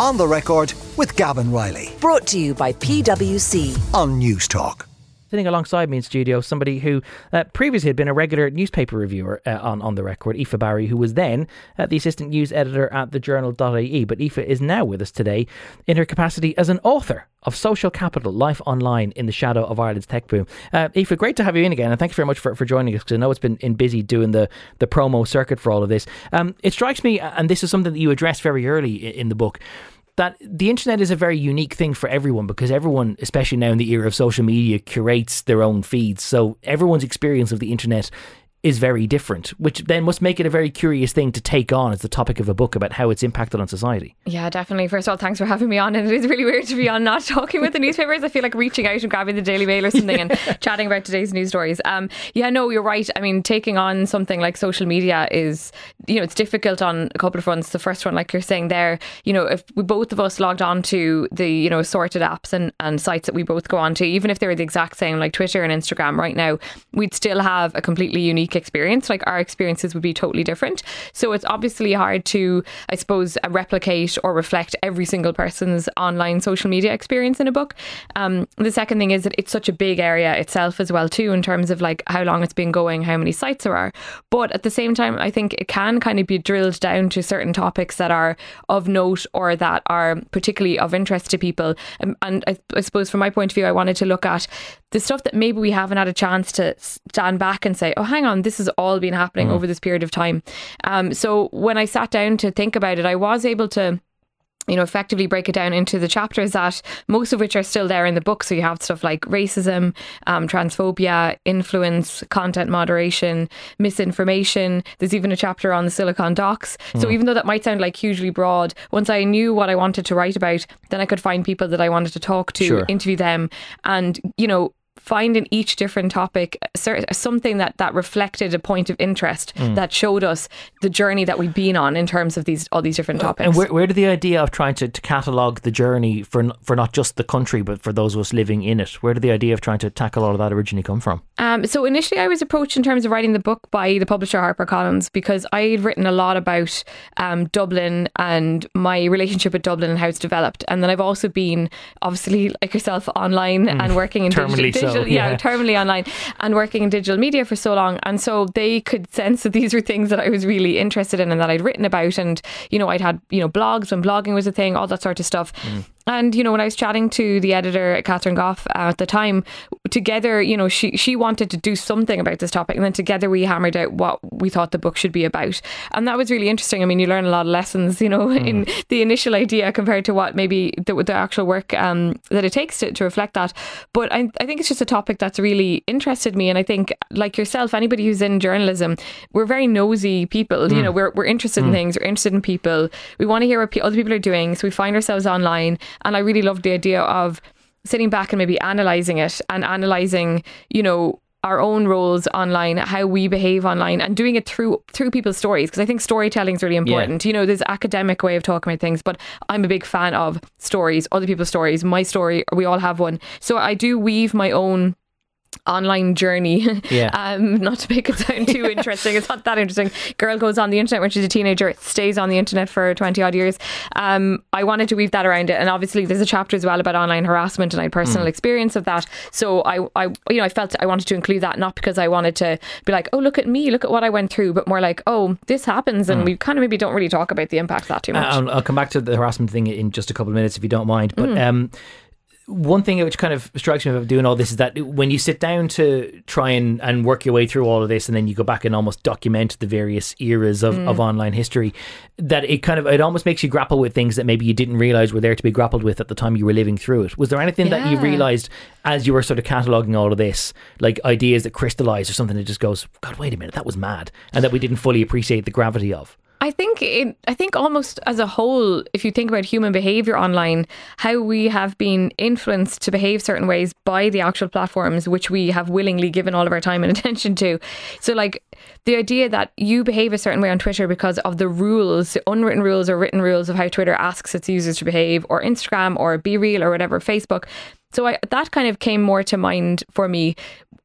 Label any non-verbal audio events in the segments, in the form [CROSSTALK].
On the record with Gavan Reilly Brought to you by PwC. on Newstalk. Sitting alongside me in studio, somebody who uh, previously had been a regular newspaper reviewer uh, on On the Record, Aoife Barry, who was then uh, the assistant news editor at the journal.ie. But Aoife is now with us today in her capacity as an author of Social Capital Life Online in the Shadow of Ireland's Tech Boom. Uh, Aoife, great to have you in again, and thank you very much for, for joining us because I know it's been in busy doing the, the promo circuit for all of this. Um, it strikes me, and this is something that you address very early in the book, that the internet is a very unique thing for everyone because everyone, especially now in the era of social media, curates their own feeds. So everyone's experience of the internet is very different, which then must make it a very curious thing to take on as the topic of a book about how it's impacted on society. Yeah, definitely. First of all, thanks for having me on. And it is really weird to be on not talking with the newspapers. I feel like reaching out and grabbing the Daily Mail or something and [LAUGHS] chatting about today's news stories. Um, yeah, no, you're right. I mean, taking on something like social media is, you know, it's difficult on a couple of fronts. The first one, like you're saying there, you know, if we both of us logged on to the, you know, sorted apps and, and sites that we both go on to, even if they were the exact same, like Twitter and Instagram right now, we'd still have a completely unique experience. Like our experiences would be totally different. So it's obviously hard to, I suppose, uh, replicate or reflect every single person's online social media experience in a book. Um, the second thing is that it's such a big area itself as well too, in terms of like how long it's been going, how many sites there are. But at the same time, I think it can kind of be drilled down to certain topics that are of note or that are particularly of interest to people. Um, and I, I suppose from my point of view, I wanted to look at the stuff that maybe we haven't had a chance to stand back and say, oh, hang on, this has all been happening over this period of time. Um, so when I sat down to think about it, I was able to you know, effectively break it down into the chapters that most of which are still there in the book. So you have stuff like racism, um, transphobia, influence, content moderation, misinformation. There's even a chapter on the Silicon Docks. So even though that might sound like hugely broad, once I knew what I wanted to write about, then I could find people that I wanted to talk to, Sure. interview them, and you know. Find in each different topic something that that reflected a point of interest that showed us the journey that we've been on in terms of these all these different topics. And where, where did the idea of trying to, to catalogue the journey for for not just the country but for those of us living in it, where did the idea of trying to tackle all of that originally come from? Um, so initially, I was approached in terms of writing the book by the publisher HarperCollins because I had written a lot about um, Dublin and my relationship with Dublin and how it's developed, and then I've also been obviously like yourself online and working in digital, [LAUGHS] Terminally so, digital yeah, yeah. terminally online and working in digital media for so long, and so they could sense that these were things that I was really interested in and that I'd written about, and you know I'd had you know blogs when blogging was a thing, all that sort of stuff. Mm. And you know, when I was chatting to the editor, Catherine Goff, uh, at the time, together, you know, she she wanted to do something about this topic, and then together we hammered out what we thought the book should be about, and that was really interesting. I mean, you learn a lot of lessons, you know, [LAUGHS] in the initial idea compared to what maybe the, the actual work um, that it takes to, to reflect that. But I, I think it's just a topic that's really interested me, and I think, like yourself, anybody who's in journalism, we're very nosy people. You know, we're we're interested in things, we're interested in people. We want to hear what pe- other people are doing, so we find ourselves online. And I really loved the idea of sitting back and maybe analyzing it and analyzing, you know, our own roles online, how we behave online, and doing it through through people's stories. Because I think storytelling is really important. You know, there's academic way of talking about things, but I'm a big fan of stories, other people's stories, my story. We all have one, so I do weave my own online journey. [LAUGHS] Yeah. um, not to make it sound too [LAUGHS] interesting. It's not that interesting. Girl goes on the internet when she's a teenager, stays on the internet for 20 odd years. Um, I wanted to weave that around it. And obviously there's a chapter as well about online harassment and I had personal experience of that. So I, I, you know, I felt I wanted to include that not because I wanted to be like, oh, look at me, look at what I went through, but more like, oh, this happens. And we kind of maybe don't really talk about the impact of that too much. I'll, I'll come back to the harassment thing in just a couple of minutes if you don't mind. But um, one thing which kind of strikes me about doing all this is that when you sit down to try and, and work your way through all of this and then you go back and almost document the various eras of, of mm. online history, that it kind of it almost makes you grapple with things that maybe you didn't realize were there to be grappled with at the time you were living through it. Was there anything that you realized as you were sort of cataloging all of this, like ideas that crystallized or something that just goes, God, wait a minute, that was mad, and that we didn't fully appreciate the gravity of? I think it, I think almost as a whole, if you think about human behavior online, how we have been influenced to behave certain ways by the actual platforms which we have willingly given all of our time and [LAUGHS] attention to. So like the idea that you behave a certain way on Twitter because of the rules, the unwritten rules or written rules of how Twitter asks its users to behave, or Instagram or BeReal or whatever, Facebook. So I, that kind of came more to mind for me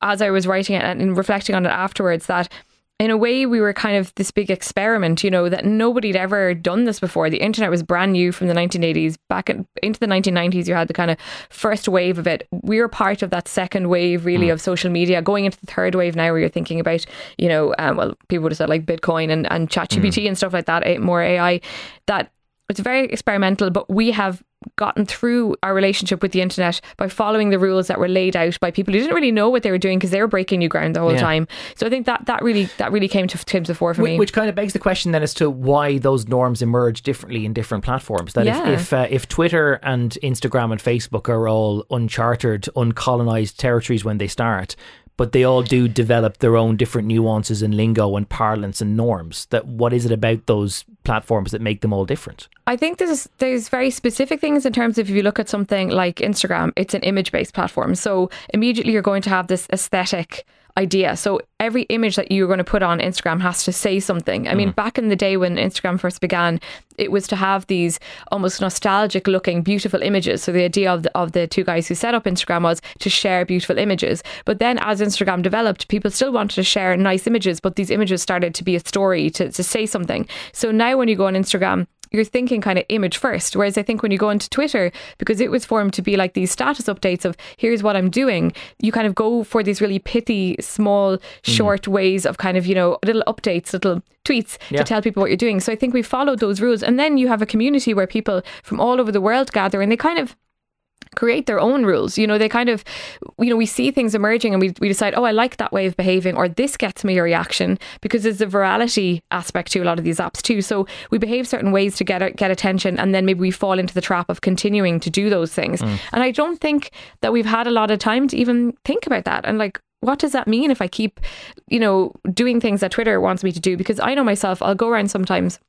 as I was writing it and reflecting on it afterwards that in a way, we were kind of this big experiment, you know, that nobody'd ever done this before. The internet was brand new from the 1980s. Back in, into the 1990s, you had the kind of first wave of it. We were part of that second wave, really, mm. of social media. Going into the third wave now, where you're thinking about, you know, um, well, people would have said like Bitcoin and, and ChatGPT mm. and stuff like that, more AI, that it's very experimental, but we have gotten through our relationship with the internet by following the rules that were laid out by people who didn't really know what they were doing because they were breaking new ground the whole yeah. time. So I think that that really that really came to came to the fore for me. Which kind of begs the question then as to why those norms emerge differently in different platforms. That yeah. if if, uh, if Twitter and Instagram and Facebook are all uncharted, uncolonized territories when they start, but they all do develop their own different nuances and lingo and parlance and norms. That what is it about those platforms that make them all different? I think there's there's very specific things in terms of if you look at something like Instagram, it's an image based platform. So immediately you're going to have this aesthetic idea. So every image that you're going to put on Instagram has to say something. I mm. mean, back in the day when Instagram first began, it was to have these almost nostalgic looking beautiful images. So the idea of the, of the two guys who set up Instagram was to share beautiful images. But then as Instagram developed, people still wanted to share nice images, but these images started to be a story to, to say something. So now when you go on Instagram, you're thinking kind of image first. Whereas I think when you go into Twitter, because it was formed to be like these status updates of here's what I'm doing, you kind of go for these really pithy, small, mm. short mm. ways of kind of, you know, little updates, little tweets yeah. to tell people what you're doing. So I think we followed those rules. And then you have a community where people from all over the world gather and they kind of create their own rules. You know, they kind of, you know, we see things emerging and we, we decide, oh, I like that way of behaving, or this gets me a reaction because there's a virality aspect to a lot of these apps too. So we behave certain ways to get get attention, and then maybe we fall into the trap of continuing to do those things. Mm. And I don't think that we've had a lot of time to even think about that. And like, what does that mean if I keep, you know, doing things that Twitter wants me to do? Because I know myself, I'll go around sometimes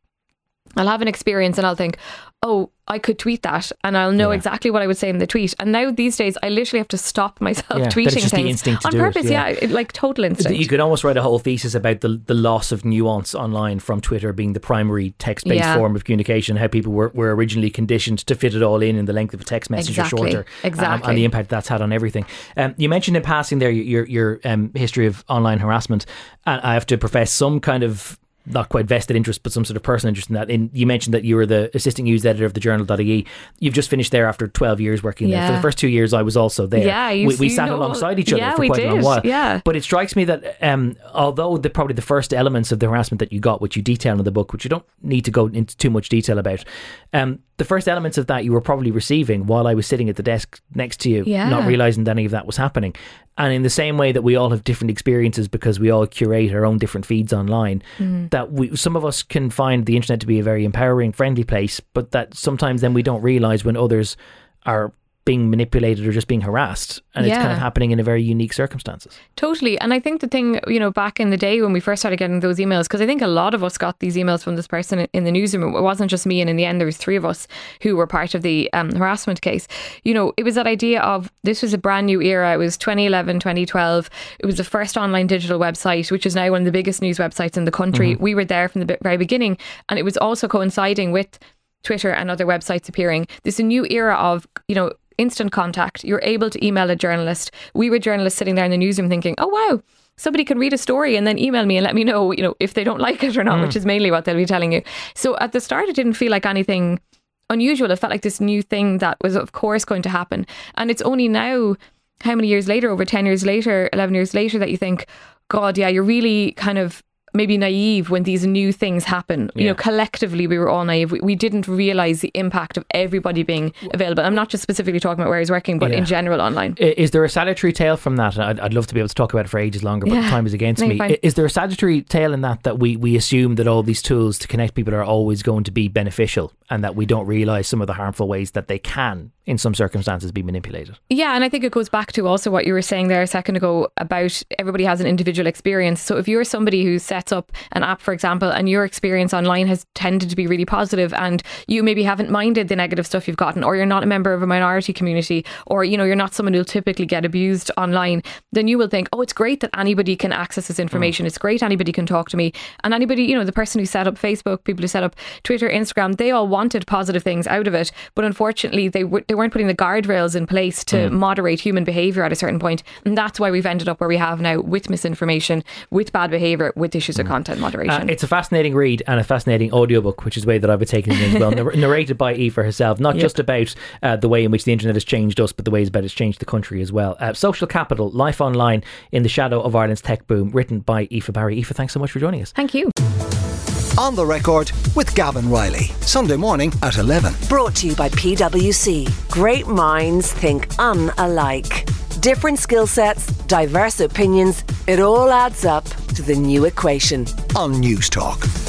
I'll have an experience and I'll think, oh, I could tweet that and I'll know yeah. exactly what I would say in the tweet. And now these days, I literally have to stop [LAUGHS] myself yeah, tweeting things on purpose. It, yeah, yeah like total instinct. You could almost write a whole thesis about the the loss of nuance online from Twitter being the primary text based form of communication, how people were, were originally conditioned to fit it all in in the length of a text message exactly. or shorter, exactly, um, and the impact that's had on everything. Um, you mentioned in passing there your your um, history of online harassment, and I have to profess some kind of not quite vested interest, but some sort of personal interest in that. And you mentioned that you were the assistant news editor of the journal.ie. You've just finished there after 12 years working yeah. there. For the first two years, I was also there. Yeah, you, we, we sat alongside each other yeah, for quite did. a long while. Yeah. But it strikes me that um, although the, probably the first elements of the harassment that you got, which you detail in the book, which you don't need to go into too much detail about, um, the first elements of that you were probably receiving while I was sitting at the desk next to you, yeah. not realizing that any of that was happening. And in the same way that we all have different experiences because we all curate our own different feeds online, mm-hmm. that we some of us can find the internet to be a very empowering, friendly place, but that sometimes then we don't realize when others are being manipulated or just being harassed and yeah. it's kind of happening in a very unique circumstances totally and i think the thing you know back in the day when we first started getting those emails because i think a lot of us got these emails from this person in the newsroom it wasn't just me and in the end there was three of us who were part of the um, harassment case you know it was that idea of this was a brand new era it was 2011 2012 it was the first online digital website which is now one of the biggest news websites in the country mm-hmm. we were there from the very beginning and it was also coinciding with Twitter and other websites appearing. There's a new era of, you know, instant contact. You're able to email a journalist. We were journalists sitting there in the newsroom thinking, oh, wow, somebody can read a story and then email me and let me know, you know, if they don't [LAUGHS] like it or not, mm. which is mainly what they'll be telling you. So at the start, it didn't feel like anything unusual. It felt like this new thing that was, of course, going to happen. And it's only now, how many years later, over 10 years later, 11 years later, that you think, God, yeah, you're really kind of maybe naive when these new things happen. Yeah. You know, collectively we were all naive. We, we, didn't realize the impact of everybody being available. I'm not just specifically talking about where he's working, but yeah. in general online. Is there a salutary tale from that? I'd, I'd, love to be able to talk about it for ages longer, but yeah. time is against no, me. Fine. Is there a salutary tale in that that we, we assume that all these tools to connect people are always going to be beneficial and that we don't realize some of the harmful ways that they can in some circumstances be manipulated. Yeah, and I think it goes back to also what you were saying there a second ago about everybody has an individual experience. So if you're somebody who sets up an app, for example, and your experience online has tended to be really positive and you maybe haven't minded the negative stuff you've gotten, or you're not a member of a minority community, or you know, you're not someone who'll typically get abused online, then you will think, oh, it's great that anybody can access this information. Mm. It's great anybody can talk to me. And anybody, you know, the person who set up Facebook, people who set up Twitter, Instagram, they all wanted positive things out of it. But unfortunately, they, w- they weren't putting the guardrails in place to Mm. moderate human behaviour at a certain point, and that's why we've ended up where we have now with misinformation, with bad behaviour, with issues of content Uh, moderation. it's a fascinating read and a fascinating audiobook, which is the way that I've been taking it as well. [LAUGHS] Narrated by Aoife herself, not just about uh, the way in which the internet has changed us, but the ways about it's changed the country as well. Uh, Social Capital, Life Online in the Shadow of Ireland's Tech Boom, written by Aoife Barry. Aoife, thanks so much for joining us. Thank you. On the record with Gavan Reilly. Sunday morning at 11. Brought to you by PwC. Great minds think unalike. Different skill sets, diverse opinions, it all adds up to the new equation. On Newstalk.